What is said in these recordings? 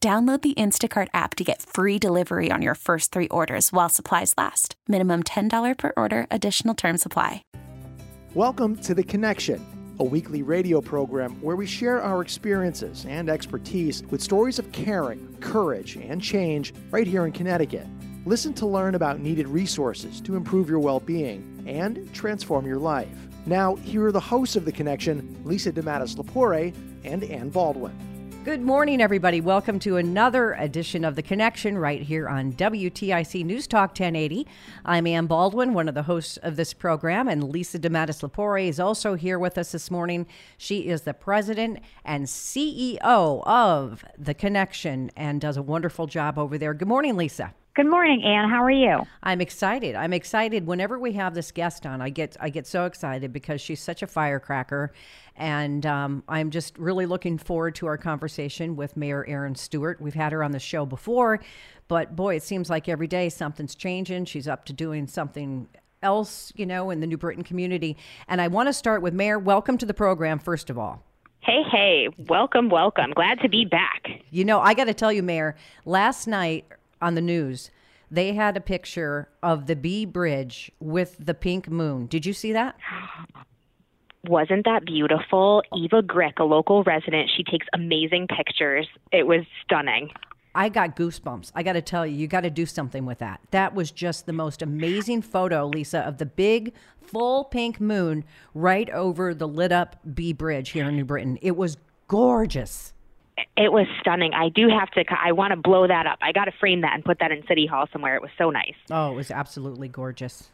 Download the Instacart app to get free delivery on your first three orders while supplies last. Minimum $10 per order, additional term supply. Welcome to The Connection, a weekly radio program where we share our experiences and expertise with stories of caring, courage, and change right here in Connecticut. Listen to learn about needed resources to improve your well being and transform your life. Now, here are the hosts of The Connection Lisa DeMatteis Lepore and Ann Baldwin. Good morning, everybody. Welcome to another edition of The Connection right here on WTIC News Talk 1080. I'm Ann Baldwin, one of the hosts of this program, and Lisa DeMatteis Lepore is also here with us this morning. She is the president and CEO of The Connection and does a wonderful job over there. Good morning, Lisa. Good morning, Ann. How are you? I'm excited. I'm excited. Whenever we have this guest on, I get I get so excited because she's such a firecracker, and um, I'm just really looking forward to our conversation with Mayor Erin Stewart. We've had her on the show before, but boy, it seems like every day something's changing. She's up to doing something else, you know, in the New Britain community. And I want to start with Mayor. Welcome to the program, first of all. Hey, hey, welcome, welcome. Glad to be back. You know, I got to tell you, Mayor, last night on the news, they had a picture of the B Bridge with the pink moon. Did you see that? Wasn't that beautiful? Eva Grick, a local resident, she takes amazing pictures. It was stunning. I got goosebumps. I got to tell you, you got to do something with that. That was just the most amazing photo, Lisa, of the big full pink moon right over the lit up B Bridge here in New Britain. It was gorgeous it was stunning. I do have to. I want to blow that up. I got to frame that and put that in City Hall somewhere. It was so nice. Oh, it was absolutely gorgeous.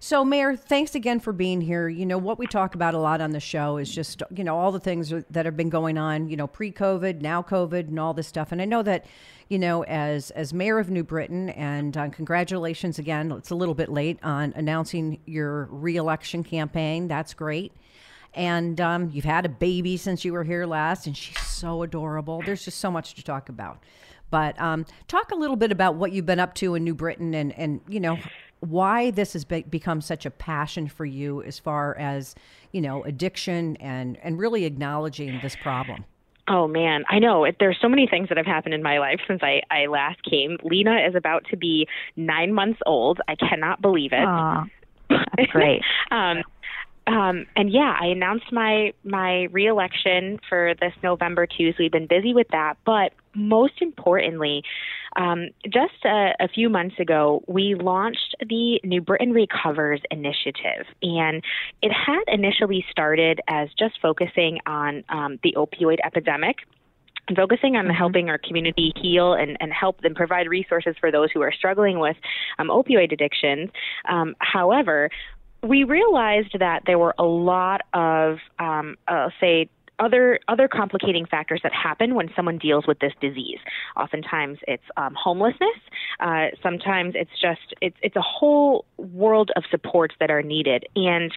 So, Mayor, thanks again for being here. You know, what we talk about a lot on the show is just, you know, all the things that have been going on, you know, pre COVID, now COVID, and all this stuff. And I know that, you know, as as mayor of New Britain, and uh, congratulations again, it's a little bit late on announcing your reelection campaign. That's great. And um, you've had a baby since you were here last, and she's so adorable. There's just so much to talk about. But um, talk a little bit about what you've been up to in New Britain and, and you know, why this has be- become such a passion for you as far as, you know, addiction and, and really acknowledging this problem. Oh man, I know. There's so many things that have happened in my life since I, I last came. Lena is about to be nine months old. I cannot believe it. Aww, that's great. um, um, and yeah, I announced my my reelection for this November too. So we've been busy with that. But most importantly, um, just a, a, few months ago, we launched the New Britain Recovers initiative, and it had initially started as just focusing on um, the opioid epidemic focusing on mm-hmm. helping our community heal and, and help them provide resources for those who are struggling with um, opioid addictions. Um, however, we realized that there were a lot of, um, uh, say, other other complicating factors that happen when someone deals with this disease. Oftentimes, it's um, homelessness. Uh, sometimes it's just it's it's a whole world of supports that are needed and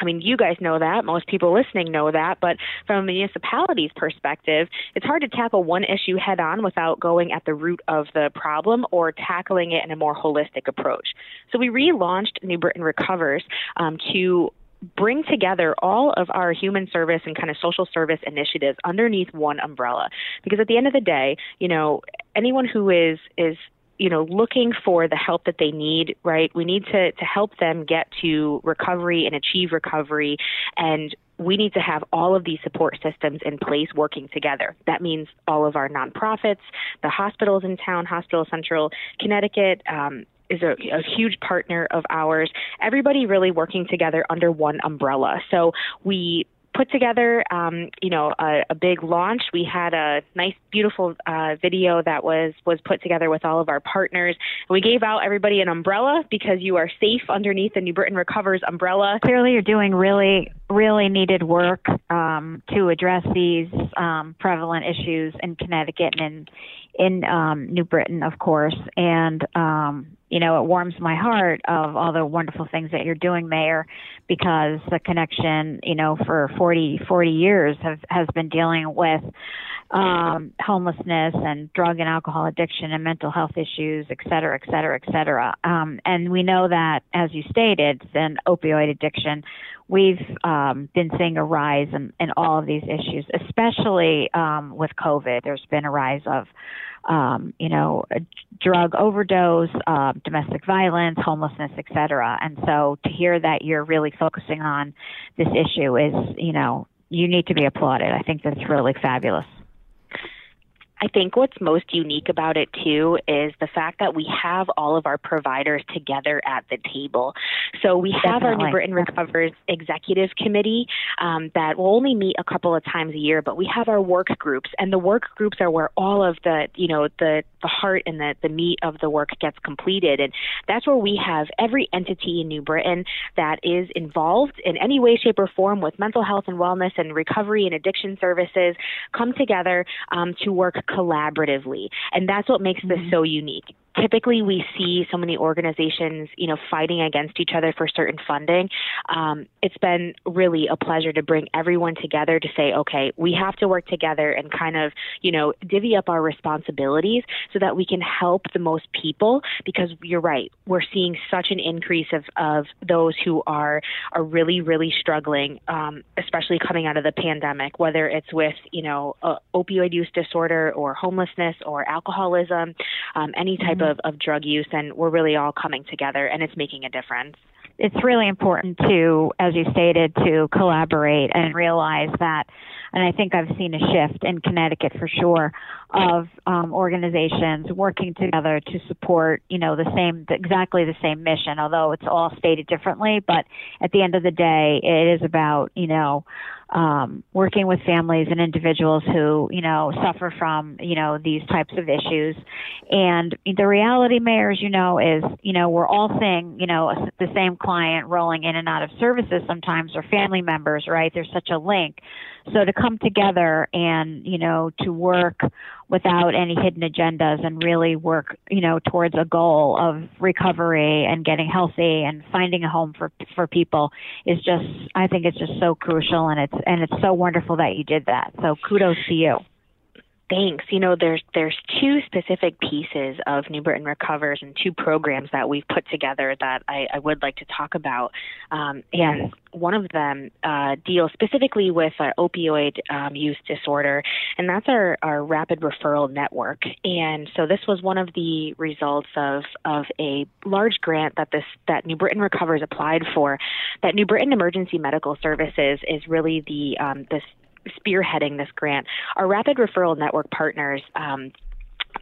I mean, you guys know that. Most people listening know that. But from a municipality's perspective, it's hard to tackle one issue head on without going at the root of the problem or tackling it in a more holistic approach. So we relaunched New Britain Recovers um, to bring together all of our human service and kind of social service initiatives underneath one umbrella because at the end of the day you know anyone who is is you know looking for the help that they need right we need to to help them get to recovery and achieve recovery and we need to have all of these support systems in place working together. That means all of our nonprofits, the hospitals in town, Hospital Central Connecticut, um, is a, a, huge partner of ours. Everybody really working together under one umbrella. So we put together, um, you know, a, a, big launch. We had a nice, beautiful uh, video that was was put together with all of our partners. We gave out everybody an umbrella because you are safe underneath the New Britain Recovers umbrella. Clearly, you're doing really, really needed work um, to address these um, prevalent issues in Connecticut and in, in um, New Britain, of course, and um, you know, it warms my heart of all the wonderful things that you're doing, Mayor, because the connection, you know, for 40, 40 years have, has been dealing with um, homelessness and drug and alcohol addiction and mental health issues, et cetera, et cetera, et cetera. Um, and we know that, as you stated, then opioid addiction, we've um, been seeing a rise in, in all of these issues, especially um, with COVID. There's been a rise of um, you know, drug overdose, uh, domestic violence, homelessness, et cetera. And so to hear that you're really focusing on this issue is, you know, you need to be applauded. I think that's really fabulous. I think what's most unique about it too is the fact that we have all of our providers together at the table. So we have Definitely. our New Britain Recovers Executive Committee um, that will only meet a couple of times a year, but we have our work groups, and the work groups are where all of the you know the the heart and the the meat of the work gets completed, and that's where we have every entity in New Britain that is involved in any way, shape, or form with mental health and wellness and recovery and addiction services come together um, to work collaboratively. And that's what makes this mm-hmm. so unique typically we see so many organizations, you know, fighting against each other for certain funding. Um, it's been really a pleasure to bring everyone together to say, okay, we have to work together and kind of, you know, divvy up our responsibilities so that we can help the most people. Because you're right, we're seeing such an increase of, of those who are are really, really struggling, um, especially coming out of the pandemic, whether it's with, you know, uh, opioid use disorder or homelessness or alcoholism, um, any type mm-hmm. of Mm-hmm. of, of drug use, and we're really all coming together, and it's making a difference. It's really important to, as you stated, to collaborate and realize that. And I think I've seen a shift in Connecticut for sure of um, organizations working together to support, you know, the same, exactly the same mission, although it's all stated differently. But at the end of the day, it is about, you know, um, working with families and individuals who, you know, suffer from, you know, these types of issues. And the reality, mayors, you know, is, you know, we're all seeing, you know, the same client rolling in and out of services sometimes or family members, right? There's such a link. So to come together and, you know, to work without any hidden agendas and really work, you know, towards a goal of recovery and getting healthy and finding a home for for people is just I think it's just so crucial and it's and it's so wonderful that you did that. So kudos to you. Thanks. You know, there's there's two specific pieces of New Britain Recovers and two programs that we've put together that I, I would like to talk about. Um, and one of them uh, deals specifically with our opioid um, use disorder, and that's our, our rapid referral network. And so this was one of the results of of a large grant that this that New Britain Recovers applied for. That New Britain Emergency Medical Services is really the um, this spearheading this grant. Our Rapid Referral Network partners um,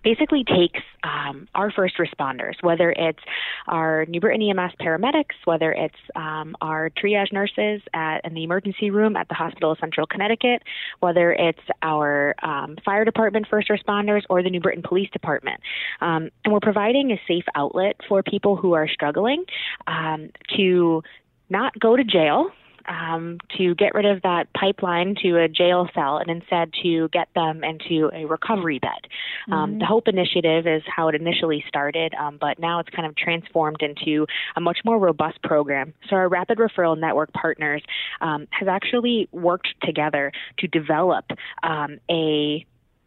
basically takes um, our first responders, whether it's our New Britain EMS paramedics, whether it's um, our triage nurses at, in the emergency room at the Hospital of Central Connecticut, whether it's our um, fire department first responders or the New Britain Police Department. Um, and we're providing a safe outlet for people who are struggling um, to not go to jail um, to get rid of that pipeline to a jail cell and instead to get them into a recovery bed. Um, mm-hmm. The HOPE initiative is how it initially started, um, but now it's kind of transformed into a much more robust program. So our Rapid Referral Network partners um, has actually worked together to develop um, a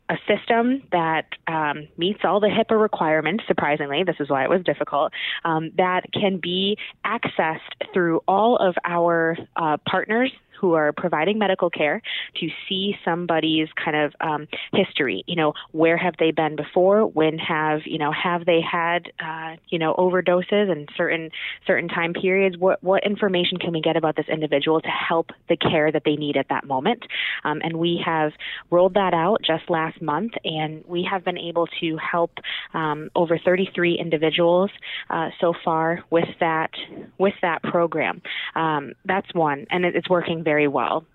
a system that um, meets all the HIPAA requirements, surprisingly, this is why it was difficult, um, that can be accessed through all of our uh, partners who are providing medical care to see somebody's kind of um, history. You know, where have they been before? When have you know have they had uh, you know overdoses and certain certain time periods? What what information can we get about this individual to help the care that they need at that moment? Um, and we have rolled that out just last month, and we have been able to help um, over 33 individuals uh, so far with that with that program. Um, that's one, and it's working very well.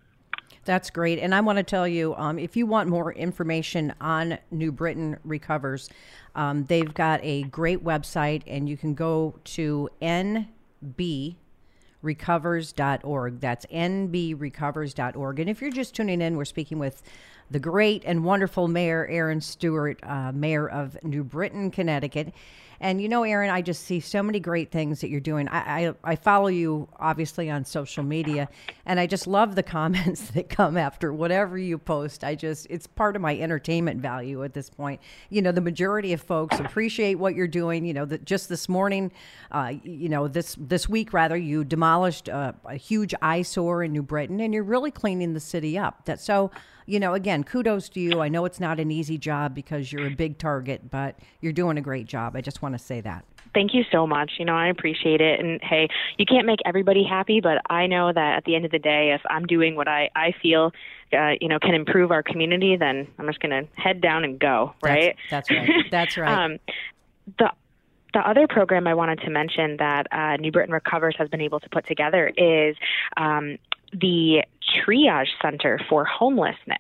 That's great. And I want to tell you um, if you want more information on New Britain Recovers, um, they've got a great website, and you can go to nbrecovers.org. That's nbrecovers.org. And if you're just tuning in, we're speaking with the great and wonderful Mayor Erin Stewart, uh, Mayor of New Britain, Connecticut. And you know, Erin, I just see so many great things that you're doing. I, I, I follow you obviously on social media, and I just love the comments that come after whatever you post. I just it's part of my entertainment value at this point. You know, the majority of folks appreciate what you're doing. You know, that just this morning, uh, you know, this this week rather, you demolished a, a huge eyesore in New Britain, and you're really cleaning the city up. That so you know, again, kudos to you. I know it's not an easy job because you're a big target, but you're doing a great job. I just want to say that. Thank you so much. You know, I appreciate it. And hey, you can't make everybody happy, but I know that at the end of the day, if I'm doing what I, I feel, uh, you know, can improve our community, then I'm just going to head down and go, right? That's, that's right. That's right. um, the the other program I wanted to mention that uh, New Britain Recovers has been able to put together is um, the triage center for homelessness.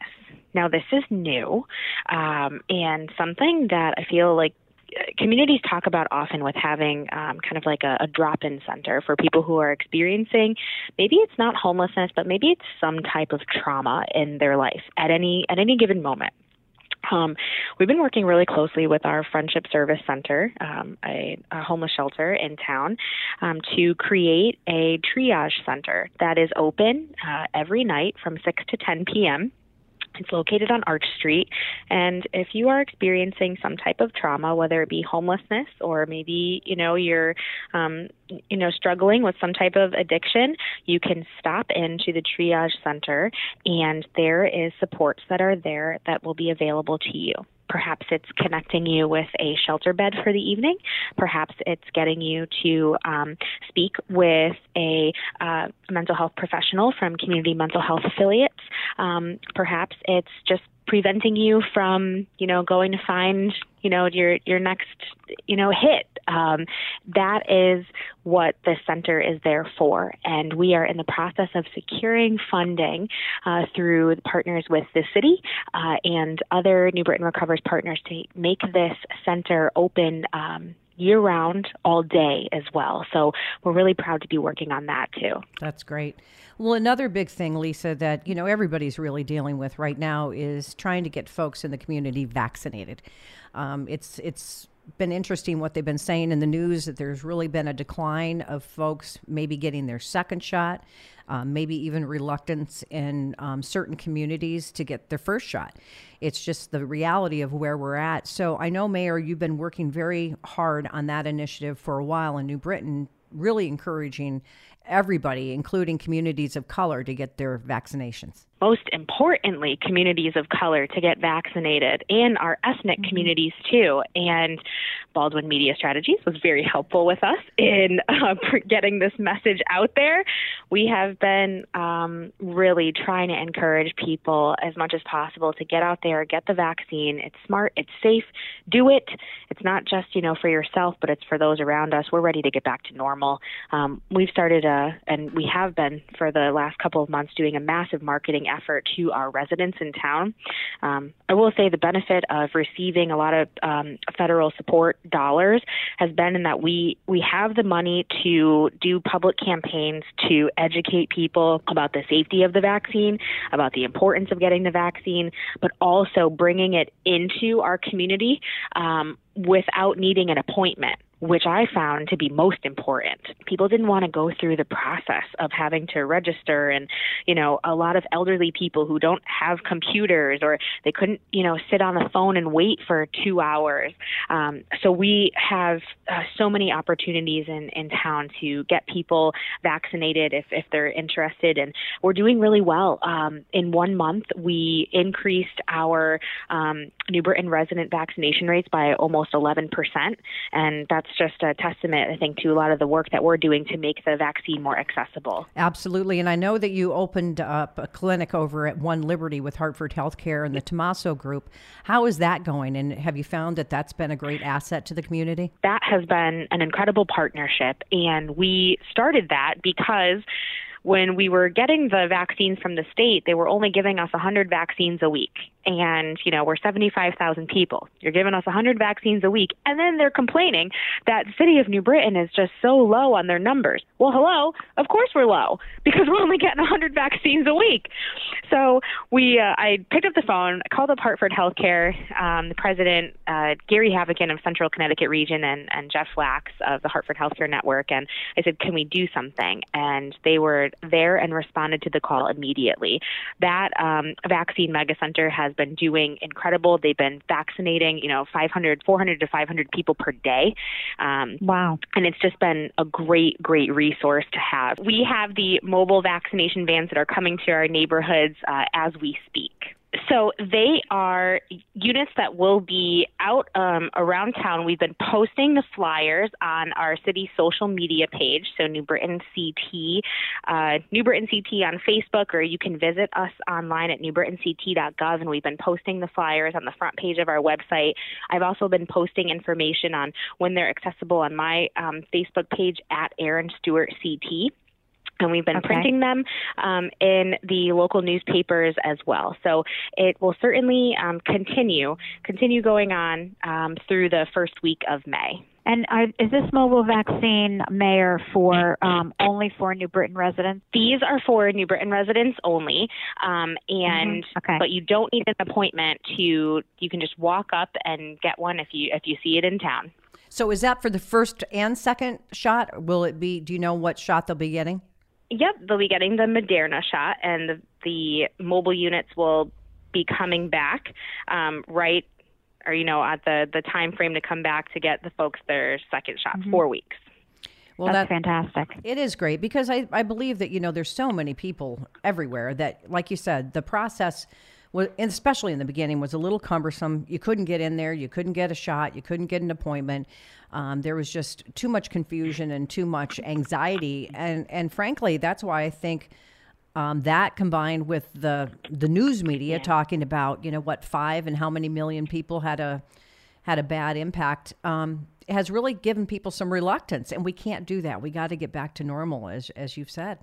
Now, this is new um, and something that I feel like uh, communities talk about often with having um, kind of like a, a drop in center for people who are experiencing maybe it's not homelessness but maybe it's some type of trauma in their life at any at any given moment um, we've been working really closely with our Friendship Service Center, um, a, a, homeless shelter in town, um, to create a triage center that is open uh, every night from 6 to 10 p.m. It's located on Arch Street. And if you are experiencing some type of trauma, whether it be homelessness or maybe, you know, you're, um, you know, struggling with some type of addiction, you can stop into the triage center and there is supports that are there that will be available to you. Perhaps it's connecting you with a shelter bed for the evening. Perhaps it's getting you to um, speak with a uh, mental health professional from community mental health affiliates. Um, perhaps it's just preventing you from, you know, going to find, you know, your your next, you know, hit. Um, that is what the center is there for, and we are in the process of securing funding uh, through partners with the city uh, and other New Britain Recovers partners to make this center open. Um, year round, all day as well. So we're really proud to be working on that too. That's great. Well, another big thing, Lisa, that you know everybody's really dealing with right now is trying to get folks in the community vaccinated. Um, it's it's been interesting what they've been saying in the news that there's really been a decline of folks maybe getting their second shot, um, maybe even reluctance in um, certain communities to get their first shot. It's just the reality of where we're at. So I know, Mayor, you've been working very hard on that initiative for a while in New Britain, really encouraging everybody, including communities of color, to get their vaccinations most importantly, communities of color to get vaccinated and our ethnic mm-hmm. communities too. And Baldwin Media Strategies was very helpful with us in uh, getting this message out there. We have been um, really trying to encourage people as much as possible to get out there, get the vaccine. It's smart, it's safe, do it. It's not just you know for yourself, but it's for those around us. We're ready to get back to normal. Um, we've started a, and we have been for the last couple of months doing a massive marketing effort to our residents in town. Um, I will say the benefit of receiving a lot of um, federal support dollars has been in that we we have the money to do public campaigns to educate people about the safety of the vaccine, about the importance of getting the vaccine, but also bringing it into our community um, without needing an appointment which I found to be most important. People didn't want to go through the process of having to register and, you know, a lot of elderly people who don't have computers or they couldn't, you know, sit on the phone and wait for two hours. Um, so we have uh, so many opportunities in, in town to get people vaccinated if, if they're interested. And we're doing really well. Um, in one month, we increased our um, New Britain resident vaccination rates by almost 11%. And that's just a testament, I think, to a lot of the work that we're doing to make the vaccine more accessible. Absolutely. And I know that you opened up a clinic over at One Liberty with Hartford Healthcare and the Tomasso Group. How is that going? And have you found that that's been a great asset to the community? That has been an incredible partnership. And we started that because when we were getting the vaccines from the state, they were only giving us 100 vaccines a week and you know we're 75,000 people. You're giving us 100 vaccines a week, and then they're complaining that the city of New Britain is just so low on their numbers. Well, hello, of course we're low because we're only getting 100 vaccines a week. So we, uh, I picked up the phone, called up Hartford Healthcare, um, the president uh, Gary Havican of Central Connecticut Region, and, and Jeff Flaks of the Hartford Healthcare Network, and I said, can we do something? And they were there and responded to the call immediately. That um, vaccine mega center has has been doing incredible. They've been vaccinating, you know, 500, 400 to 500 people per day. Um, wow. And it's just been a great, great resource to have. We have the mobile vaccination vans that are coming to our neighborhoods uh, as we speak. So they are units that will be out um, around town. We've been posting the flyers on our city social media page, so New Britain CT, uh, New Britain CT on Facebook, or you can visit us online at newbritainct.gov, and we've been posting the flyers on the front page of our website. I've also been posting information on when they're accessible on my um, Facebook page at Erin Stewart CT and we've been okay. printing them um, in the local newspapers as well. So it will certainly um, continue continue going on um, through the first week of May. And are, is this mobile vaccine, Mayor, for um, only for New Britain residents? These are for New Britain residents only, um, and mm-hmm. okay. but you don't need an appointment to. You can just walk up and get one if you if you see it in town. So is that for the first and second shot? Will it be? Do you know what shot they'll be getting? Yep, they'll be getting the Moderna shot, and the, the mobile units will be coming back um, right, or you know, at the the time frame to come back to get the folks their second shot, mm-hmm. four weeks. Well, that's that, fantastic. It is great because I, I believe that you know there's so many people everywhere that, like you said, the process was, especially in the beginning, was a little cumbersome. You couldn't get in there, you couldn't get a shot, you couldn't get an appointment. Um, there was just too much confusion and too much anxiety, and and frankly, that's why I think. Um, that combined with the the news media yeah. talking about you know what five and how many million people had a had a bad impact um, has really given people some reluctance, and we can't do that. We got to get back to normal, as as you've said.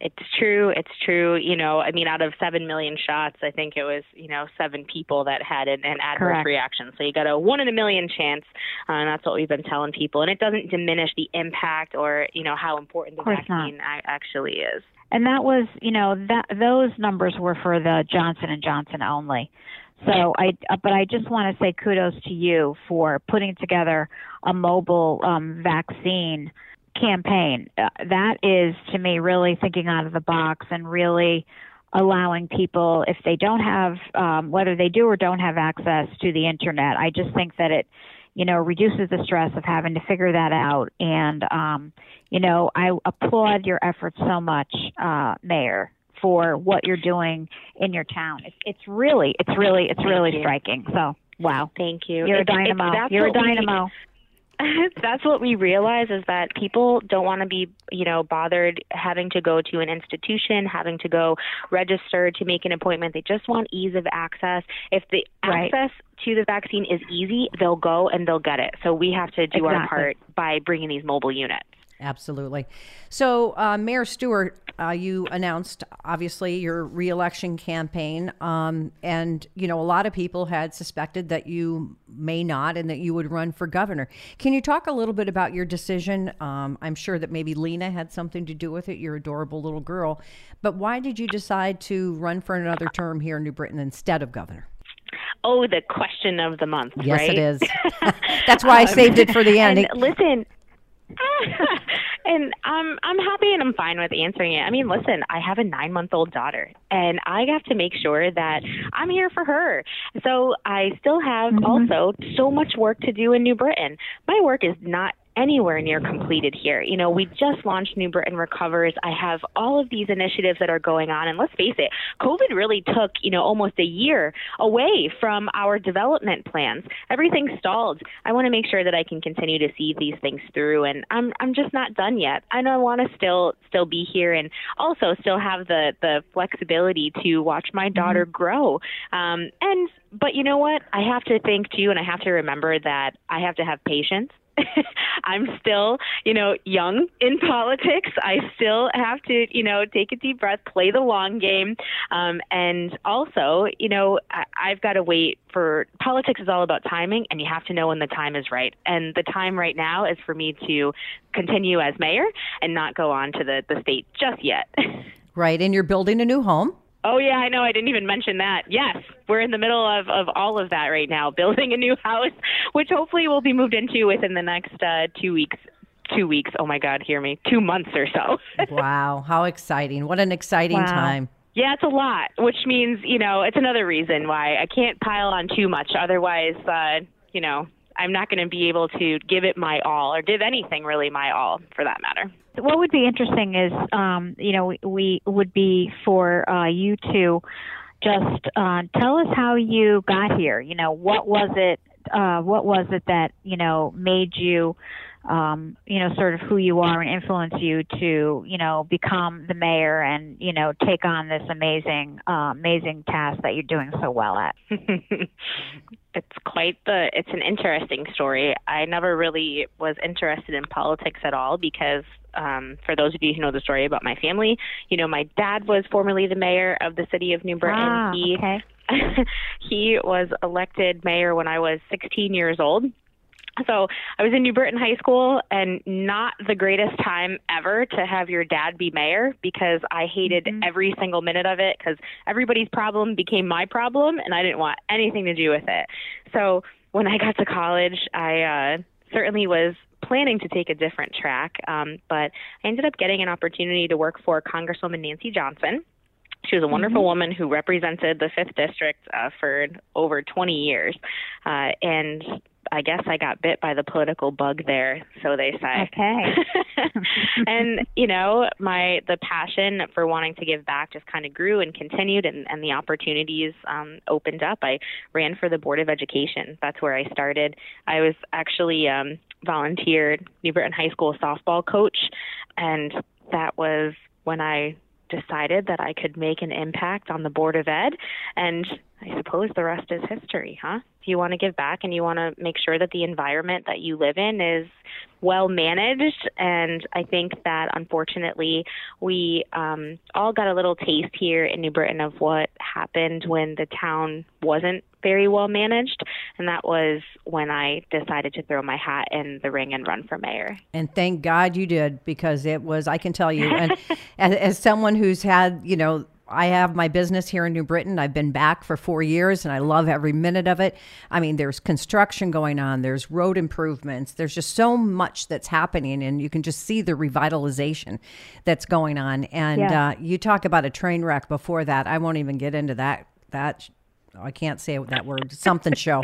It's true. It's true. You know, I mean, out of seven million shots, I think it was you know seven people that had an, an adverse Correct. reaction. So you got a one in a million chance, uh, and that's what we've been telling people. And it doesn't diminish the impact or you know how important the vaccine not. actually is. And that was, you know, that those numbers were for the Johnson and Johnson only. So I, uh, but I just want to say kudos to you for putting together a mobile um, vaccine campaign. Uh, that is, to me, really thinking out of the box and really allowing people, if they don't have, um, whether they do or don't have access to the internet, I just think that it, you know, reduces the stress of having to figure that out. And, um, you know, I applaud your efforts so much, uh, Mayor, for what you're doing in your town. It's, it's really, it's really, it's really striking. So, wow. Thank you. You're a dynamo. You're a dynamo. that's what we realize is that people don't want to be, you know, bothered having to go to an institution, having to go register to make an appointment. They just want ease of access. If the right. access to the vaccine is easy, they'll go and they'll get it. So we have to do exactly. our part by bringing these mobile units. Absolutely. So, uh, Mayor Stewart, uh, you announced obviously your reelection campaign, um, and you know a lot of people had suspected that you may not and that you would run for governor. Can you talk a little bit about your decision? Um, I'm sure that maybe Lena had something to do with it. Your adorable little girl, but why did you decide to run for another term here in New Britain instead of governor? Oh, the question of the month. Yes, right? it is. That's why I saved it for the end. And listen, and I'm I'm happy and I'm fine with answering it. I mean, listen, I have a nine month old daughter, and I have to make sure that I'm here for her. So I still have Mm-hmm. also so much work to do in New Britain. My work is not anywhere near completed here. You know, we just launched New Britain Recovers. I have all of these initiatives that are going on. And let's face it, COVID really took, you know, almost a year away from our development plans. Everything stalled. I want to make sure that I can continue to see these things through and I'm I'm just not done yet. I know I want to still still be here and also still have the the flexibility to watch my daughter grow. Um and but you know what? I have to think too and I have to remember that I have to have patience I'm still, you know, young in politics. I still have to, you know, take a deep breath, play the long game, um, and also, you know, I, I've got to wait for politics is all about timing, and you have to know when the time is right. And the time right now is for me to continue as mayor and not go on to the the state just yet. right, and you're building a new home. Oh yeah, I know. I didn't even mention that. Yes, we're in the middle of, of all of that right now, building a new house, which hopefully will be moved into within the next uh, two weeks. Two weeks. Oh my God, hear me. Two months or so. wow, how exciting! What an exciting Wow. time. yeah, it's a lot, which means you know it's another reason why I can't pile on too much. Otherwise, uh, you know, I'm not going to be able to give it my all or give anything really my all for that matter. what would be interesting is, um, you know, we, we would be for uh, you to just uh, tell us how you got here. You know, what was it? Uh, what was it that you know made you, um, you know, sort of who you are and influence you to, you know, become the mayor and you know take on this amazing, uh, amazing task that you're doing so well at. it's quite the it's an interesting story. I never really was interested in politics at all because um, for those of you who know the story about my family, you know my dad was formerly the mayor of the city of New Britain. Ah, he okay. he was elected mayor when I was 16 years old. So I was in New Britain High School, and not the greatest time ever to have your dad be mayor because I hated every single minute of it because everybody's problem became my problem, and I didn't want anything to do with it. So when I got to college, I uh, certainly was planning to take a different track, um, but I ended up getting an opportunity to work for Congresswoman Nancy Johnson. She was a wonderful woman who represented the fifth district uh, for over 20 years, uh, and I guess I got bit by the political bug there, so they say. Okay. and you know, my the passion for wanting to give back just kind of grew and continued, and, and the opportunities um, opened up. I ran for the board of education. That's where I started. I was actually um, volunteered New Britain High School softball coach, and that was when I decided that I could make an impact on the Board of Ed. And I suppose the rest is history, huh? If you want to give back and you want to make sure that the environment that you live in is well managed, and I think that unfortunately we um, all got a little taste here in New Britain of what happened when the town wasn't very well managed, and that was when I decided to throw my hat in the ring and run for mayor. And thank God you did because it was, I can tell you, and as, as someone who's had, you know, I have my business here in New Britain. I've been back for four years and I love every minute of it. I mean, there's construction going on, there's road improvements, there's just so much that's happening, and you can just see the revitalization that's going on. And Yeah. uh, you talk about a train wreck before that. I won't even get into that. That I can't say that word, something show.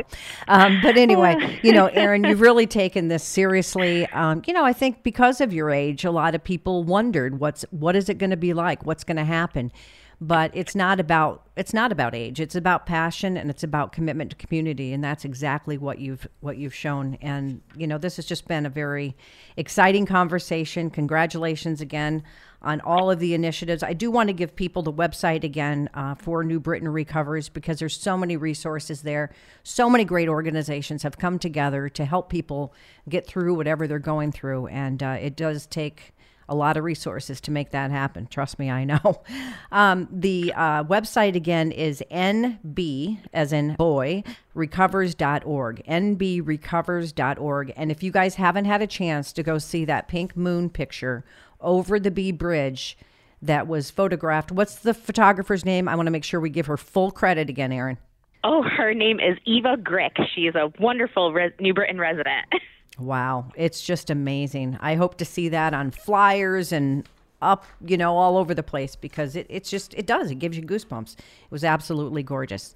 Um, but anyway, you know, Erin, you've really taken this seriously. Um, you know, I think because of your age, a lot of people wondered what's what is it going to be like, what's going to happen. but it's not about it's not about age it's about passion and it's about commitment to community and that's exactly what you've what you've shown and you know this has just been a very exciting conversation congratulations again on all of the initiatives i do want to give people the website again uh, for new britain recovers because there's so many resources there so many great organizations have come together to help people get through whatever they're going through and uh, it does take a lot of resources to make that happen. Trust me, I know. Um, the uh, website again is nb, as in boy, recovers.org. nbrecovers.org. And if you guys haven't had a chance to go see that pink moon picture over the B Bridge, that was photographed. What's the photographer's name? I want to make sure we give her full credit again, Erin. Oh, her name is Eva Grick. She's a wonderful res- New Britain resident. Wow, it's just amazing. I hope to see that on flyers and up, you know, all over the place because it, it's just, it does. It gives you goosebumps. It was absolutely gorgeous.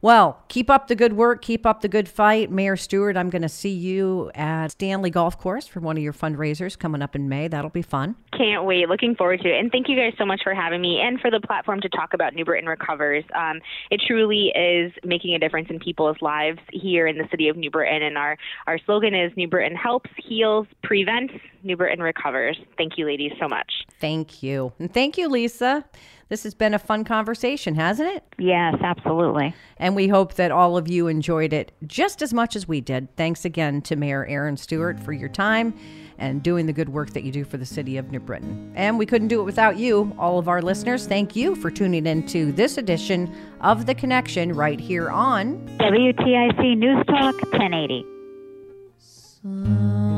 Well, keep up the good work, keep up the good fight. Mayor Stewart, I'm going to see you at Stanley Golf Course for one of your fundraisers coming up in May. That'll be fun. Can't wait. Looking forward to it. And thank you guys so much for having me and for the platform to talk about New Britain Recovers. Um, it truly is making a difference in people's lives here in the city of New Britain. And our, our slogan is New Britain helps, heals, prevents, New Britain recovers. Thank you, ladies, so much. Thank you. And thank you, Lisa. This has been a fun conversation, hasn't it? Yes, absolutely. And we hope that all of you enjoyed it just as much as we did. Thanks again to Mayor Erin Stewart for your time and doing the good work that you do for the city of New Britain. And we couldn't do it without you, all of our listeners. Thank you for tuning in to this edition of The Connection right here on WTIC News Talk 1080. Spring